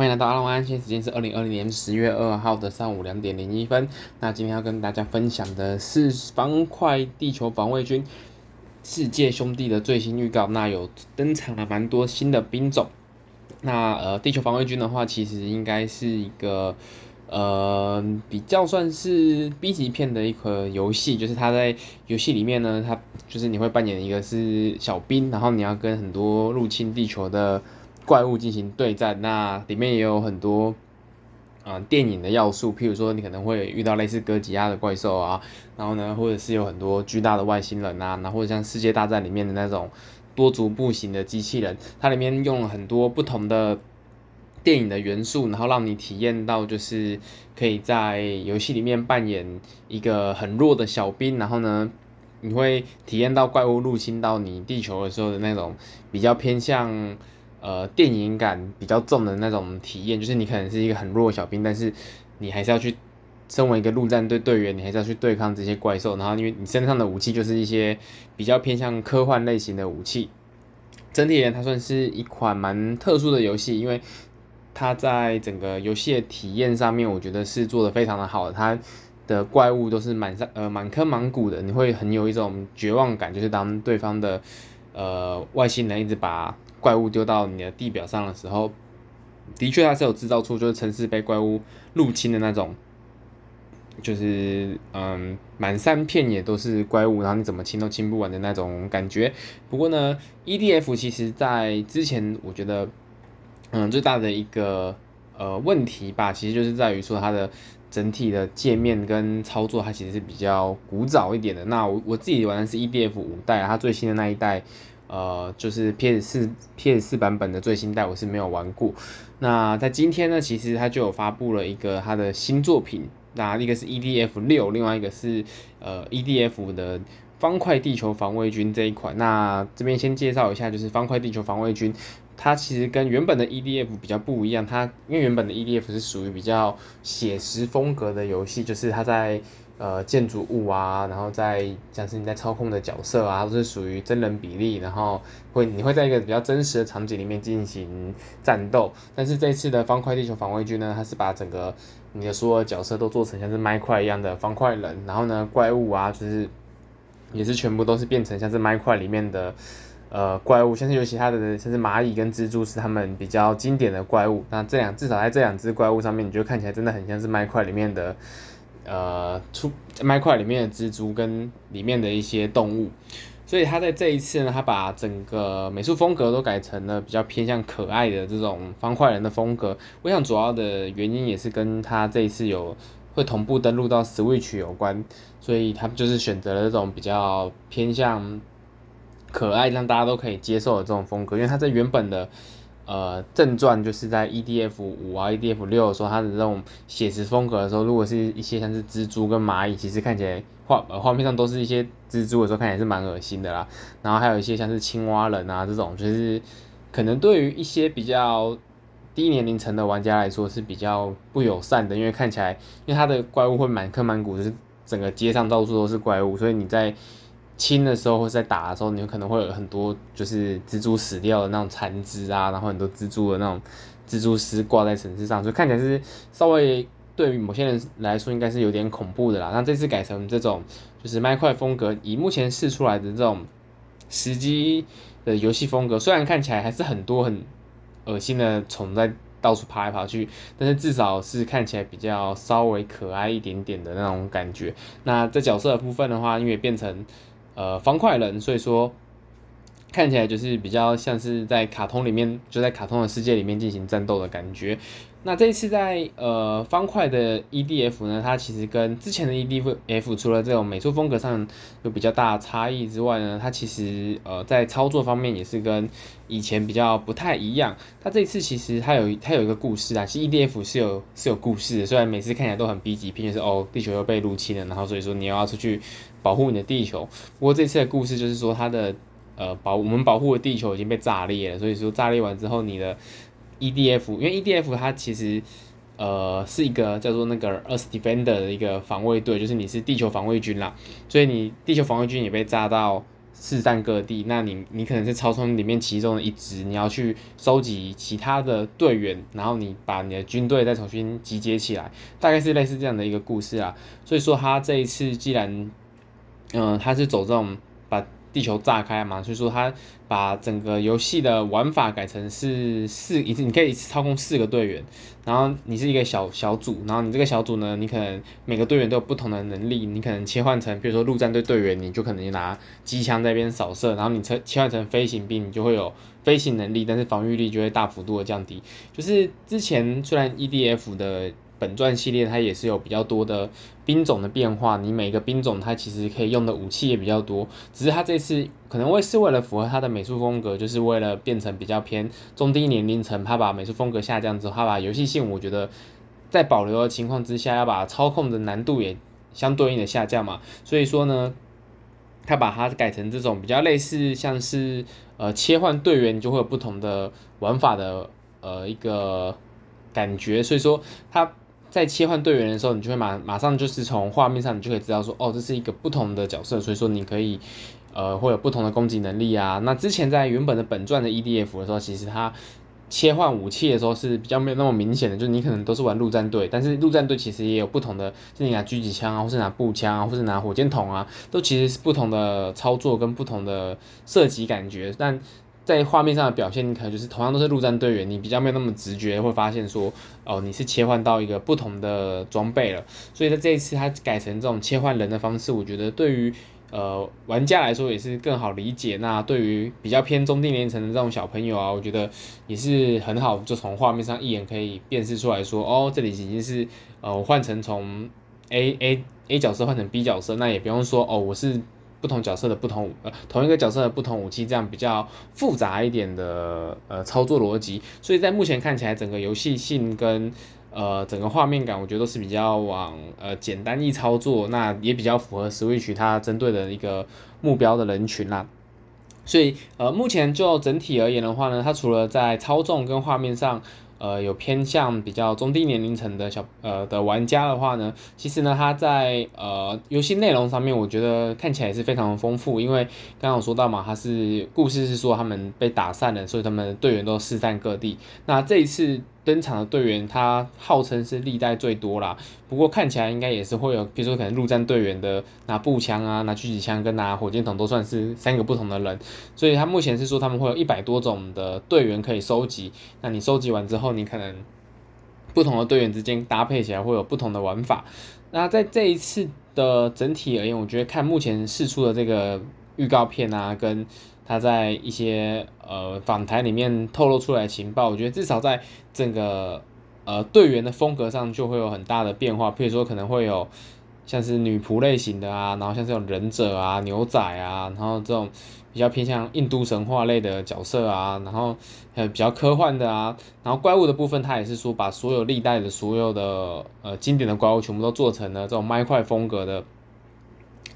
欢迎来到阿龙安，现在时间是二零二零年十月二号的上午两点零一分。那今天要跟大家分享的是方块地球防卫军世界兄弟的最新预告。那有登场了蛮多新的兵种。那呃，地球防卫军的话，其实应该是一个呃比较算是 B 级片的一个游戏，就是它在游戏里面呢，它就是你会扮演一个是小兵，然后你要跟很多入侵地球的。怪物进行对战，那里面也有很多啊、呃、电影的要素，譬如说你可能会遇到类似哥吉拉的怪兽啊，然后呢，或者是有很多巨大的外星人啊，然后或者像世界大战里面的那种多足步行的机器人，它里面用了很多不同的电影的元素，然后让你体验到就是可以在游戏里面扮演一个很弱的小兵，然后呢，你会体验到怪物入侵到你地球的时候的那种比较偏向。呃，电影感比较重的那种体验，就是你可能是一个很弱的小兵，但是你还是要去，身为一个陆战队队员，你还是要去对抗这些怪兽。然后，因为你身上的武器就是一些比较偏向科幻类型的武器。整体而言，它算是一款蛮特殊的游戏，因为它在整个游戏的体验上面，我觉得是做得非常的好的。它的怪物都是满上呃满坑满谷的，你会很有一种绝望感，就是当对方的呃外星人一直把怪物丢到你的地表上的时候，的确它是有制造出就是城市被怪物入侵的那种，就是嗯满山遍野都是怪物，然后你怎么清都清不完的那种感觉。不过呢，EDF 其实在之前我觉得，嗯最大的一个呃问题吧，其实就是在于说它的整体的界面跟操作，它其实是比较古早一点的。那我我自己玩的是 EDF 五代，它最新的那一代。呃，就是 PS 四 PS 四版本的最新代，我是没有玩过。那在今天呢，其实它就有发布了一个它的新作品，那一个是 EDF 六，另外一个是呃 EDF 的方块地球防卫军这一款。那这边先介绍一下，就是方块地球防卫军，它其实跟原本的 EDF 比较不一样，它因为原本的 EDF 是属于比较写实风格的游戏，就是它在。呃，建筑物啊，然后在像是你在操控的角色啊，都是属于真人比例，然后会你会在一个比较真实的场景里面进行战斗。但是这次的方块地球防卫军呢，它是把整个你的所有角色都做成像是麦块一样的方块人，然后呢，怪物啊，就是也是全部都是变成像是麦块里面的呃怪物，像是尤其他的像是蚂蚁跟蜘蛛是他们比较经典的怪物。那这两至少在这两只怪物上面，你就看起来真的很像是麦块里面的。呃，出麦块里面的蜘蛛跟里面的一些动物，所以他在这一次呢，他把整个美术风格都改成了比较偏向可爱的这种方块人的风格。我想主要的原因也是跟他这一次有会同步登录到 Switch 有关，所以他就是选择了这种比较偏向可爱，让大家都可以接受的这种风格，因为他在原本的。呃，正传就是在 EDF 五啊，EDF 六的时候，它的这种写实风格的时候，如果是一些像是蜘蛛跟蚂蚁，其实看起来画呃画面上都是一些蜘蛛的时候，看起来是蛮恶心的啦。然后还有一些像是青蛙人啊这种，就是可能对于一些比较低年龄层的玩家来说是比较不友善的，因为看起来，因为它的怪物会满坑满谷，就是整个街上到处都是怪物，所以你在。清的时候或者在打的时候，你有可能会有很多就是蜘蛛死掉的那种残肢啊，然后很多蜘蛛的那种蜘蛛丝挂在城市上，所以看起来是稍微对于某些人来说应该是有点恐怖的啦。那这次改成这种就是麦块风格，以目前试出来的这种时机的游戏风格，虽然看起来还是很多很恶心的虫在到处爬来爬去，但是至少是看起来比较稍微可爱一点点的那种感觉。那在角色的部分的话，因为变成呃，方块人，所以说看起来就是比较像是在卡通里面，就在卡通的世界里面进行战斗的感觉。那这一次在呃方块的 EDF 呢，它其实跟之前的 EDF 除了这种美术风格上有比较大的差异之外呢，它其实呃在操作方面也是跟以前比较不太一样。它这一次其实它有它有一个故事啊，其实 EDF 是有是有故事的，虽然每次看起来都很 B 级片，就是哦地球又被入侵了，然后所以说你又要出去保护你的地球。不过这次的故事就是说它的呃保我们保护的地球已经被炸裂了，所以说炸裂完之后你的。EDF，因为 EDF 它其实，呃，是一个叫做那个 Earth Defender 的一个防卫队，就是你是地球防卫军啦，所以你地球防卫军也被炸到四散各地，那你你可能是超充里面其中的一支，你要去收集其他的队员，然后你把你的军队再重新集结起来，大概是类似这样的一个故事啊。所以说他这一次既然，嗯、他是走这种把。地球炸开嘛，所以说他把整个游戏的玩法改成是四一次，你可以一次操控四个队员，然后你是一个小小组，然后你这个小组呢，你可能每个队员都有不同的能力，你可能切换成，比如说陆战队队员，你就可能拿机枪在边扫射，然后你切切换成飞行兵，你就会有飞行能力，但是防御力就会大幅度的降低。就是之前虽然 EDF 的。本传系列它也是有比较多的兵种的变化，你每个兵种它其实可以用的武器也比较多，只是它这次可能会是为了符合它的美术风格，就是为了变成比较偏中低年龄层，它把美术风格下降之后，它把游戏性我觉得在保留的情况之下，要把操控的难度也相对应的下降嘛，所以说呢，它把它改成这种比较类似像是呃切换队员就会有不同的玩法的呃一个感觉，所以说它。在切换队员的时候，你就会马马上就是从画面上，你就可以知道说，哦，这是一个不同的角色，所以说你可以，呃，会有不同的攻击能力啊。那之前在原本的本传的 EDF 的时候，其实它切换武器的时候是比较没有那么明显的，就你可能都是玩陆战队，但是陆战队其实也有不同的，就你拿狙击枪啊，或是拿步枪啊，或是拿火箭筒啊，都其实是不同的操作跟不同的射击感觉，但。在画面上的表现，你可能就是同样都是陆战队员，你比较没有那么直觉会发现说，哦，你是切换到一个不同的装备了。所以在这一次它改成这种切换人的方式，我觉得对于呃玩家来说也是更好理解。那对于比较偏中低年龄层的这种小朋友啊，我觉得也是很好，就从画面上一眼可以辨识出来说，哦，这里已经是呃我换成从 A A A 角色换成 B 角色，那也不用说哦，我是。不同角色的不同呃，同一个角色的不同武器，这样比较复杂一点的呃操作逻辑，所以在目前看起来，整个游戏性跟呃整个画面感，我觉得都是比较往呃简单易操作，那也比较符合 Switch 它针对的一个目标的人群啦。所以呃目前就整体而言的话呢，它除了在操纵跟画面上。呃，有偏向比较中低年龄层的小呃的玩家的话呢，其实呢，他在呃游戏内容上面，我觉得看起来也是非常丰富。因为刚刚有说到嘛，他是故事是说他们被打散了，所以他们队员都四散各地。那这一次。登场的队员，他号称是历代最多啦。不过看起来应该也是会有，比如说可能陆战队员的拿步枪啊、拿狙击枪跟拿火箭筒都算是三个不同的人，所以他目前是说他们会有一百多种的队员可以收集。那你收集完之后，你可能不同的队员之间搭配起来会有不同的玩法。那在这一次的整体而言，我觉得看目前试出的这个预告片啊，跟他在一些呃访谈里面透露出来的情报，我觉得至少在整个呃队员的风格上就会有很大的变化。譬如说可能会有像是女仆类型的啊，然后像这种忍者啊、牛仔啊，然后这种比较偏向印度神话类的角色啊，然后还比较科幻的啊，然后怪物的部分，他也是说把所有历代的所有的呃经典的怪物全部都做成了这种麦块风格的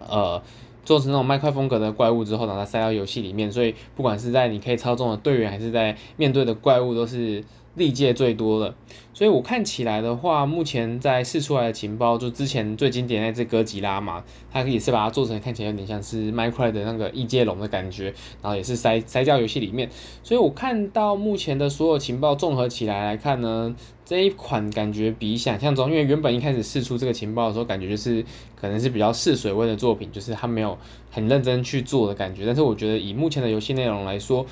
呃。做成那种麦快风格的怪物之后，把它塞到游戏里面，所以不管是在你可以操纵的队员，还是在面对的怪物，都是历届最多的。所以我看起来的话，目前在试出来的情报，就之前最经典那只哥吉拉嘛，它也是把它做成看起来有点像是 m i c r a 的那个异界龙的感觉，然后也是塞塞到游戏里面。所以我看到目前的所有情报综合起来来看呢。这一款感觉比想象中，因为原本一开始试出这个情报的时候，感觉就是可能是比较试水温的作品，就是他没有很认真去做的感觉。但是我觉得以目前的游戏内容来说，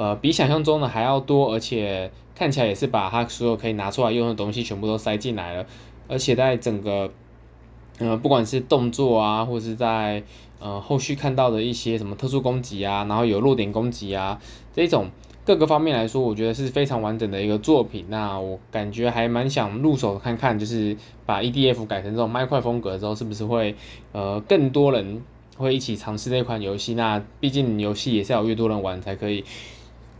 呃，比想象中的还要多，而且看起来也是把它所有可以拿出来用的东西全部都塞进来了。而且在整个，呃，不管是动作啊，或是在呃后续看到的一些什么特殊攻击啊，然后有弱点攻击啊这种。各个方面来说，我觉得是非常完整的一个作品。那我感觉还蛮想入手看看，就是把 EDF 改成这种麦块风格之后，是不是会呃更多人会一起尝试这款游戏？那毕竟游戏也是要有越多人玩才可以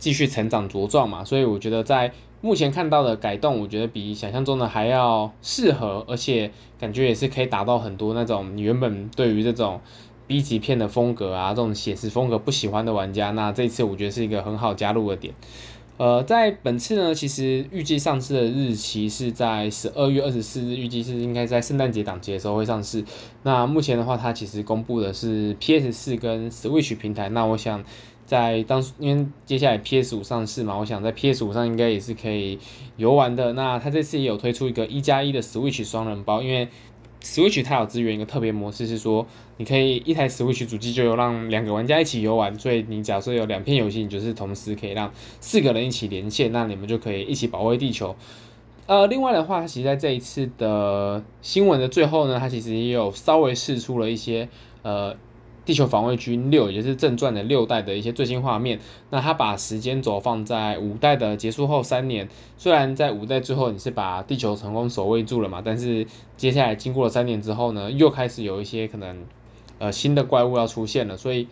继续成长茁壮嘛。所以我觉得在目前看到的改动，我觉得比想象中的还要适合，而且感觉也是可以达到很多那种你原本对于这种。B 级片的风格啊，这种写实风格不喜欢的玩家，那这次我觉得是一个很好加入的点。呃，在本次呢，其实预计上市的日期是在十二月二十四日，预计是应该在圣诞节档期的时候会上市。那目前的话，它其实公布的是 PS 四跟 Switch 平台。那我想在当因为接下来 PS 五上市嘛，我想在 PS 五上应该也是可以游玩的。那它这次也有推出一个一加一的 Switch 双人包，因为 Switch 它有支援一个特别模式，是说你可以一台 Switch 主机就有让两个玩家一起游玩，所以你假设有两片游戏，你就是同时可以让四个人一起连线，那你们就可以一起保卫地球。呃，另外的话，其实在这一次的新闻的最后呢，它其实也有稍微试出了一些呃。地球防卫军六，也是正传的六代的一些最新画面。那他把时间轴放在五代的结束后三年。虽然在五代最后你是把地球成功守卫住了嘛，但是接下来经过了三年之后呢，又开始有一些可能呃新的怪物要出现了。所以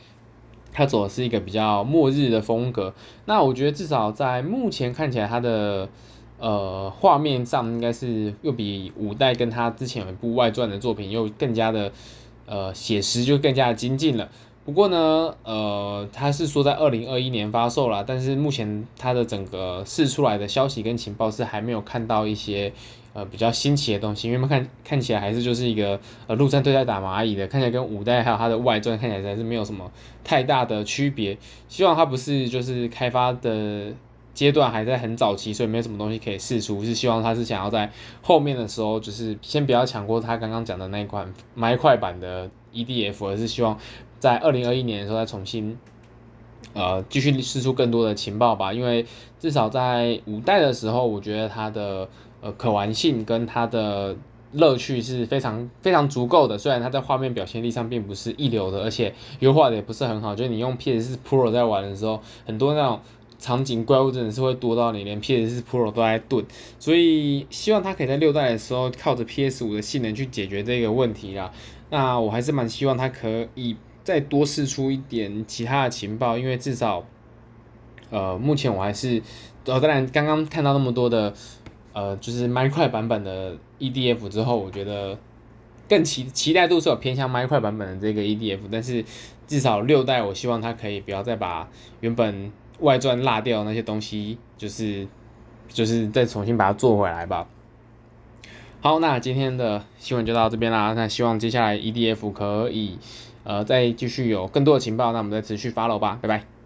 他走的是一个比较末日的风格。那我觉得至少在目前看起来，它的呃画面上应该是又比五代跟他之前有一部外传的作品又更加的。呃，写实就更加的精进了。不过呢，呃，他是说在二零二一年发售了，但是目前它的整个试出来的消息跟情报是还没有看到一些呃比较新奇的东西，因为看看起来还是就是一个呃陆战队在打蚂蚁的，看起来跟五代还有它的外传看起来还是没有什么太大的区别。希望它不是就是开发的。阶段还在很早期，所以没什么东西可以试出。是希望他是想要在后面的时候，就是先不要抢过他刚刚讲的那一款麦块版的 EDF，而是希望在二零二一年的时候再重新呃继续试出更多的情报吧。因为至少在五代的时候，我觉得它的呃可玩性跟它的乐趣是非常非常足够的。虽然它在画面表现力上并不是一流的，而且优化的也不是很好，就是你用 PS4 Pro 在玩的时候，很多那种。场景怪物真的是会多到你连 PS4 Pro 都在顿，所以希望它可以在六代的时候靠着 PS5 的性能去解决这个问题啦。那我还是蛮希望它可以再多试出一点其他的情报，因为至少，呃，目前我还是，呃，当然刚刚看到那么多的，呃，就是 micro 版本的 EDF 之后，我觉得更期期待度是有偏向 micro 版本的这个 EDF，但是至少六代我希望它可以不要再把原本。外传落掉那些东西，就是就是再重新把它做回来吧。好，那今天的新闻就到这边啦。那希望接下来 EDF 可以呃再继续有更多的情报，那我们再持续 follow 吧。拜拜。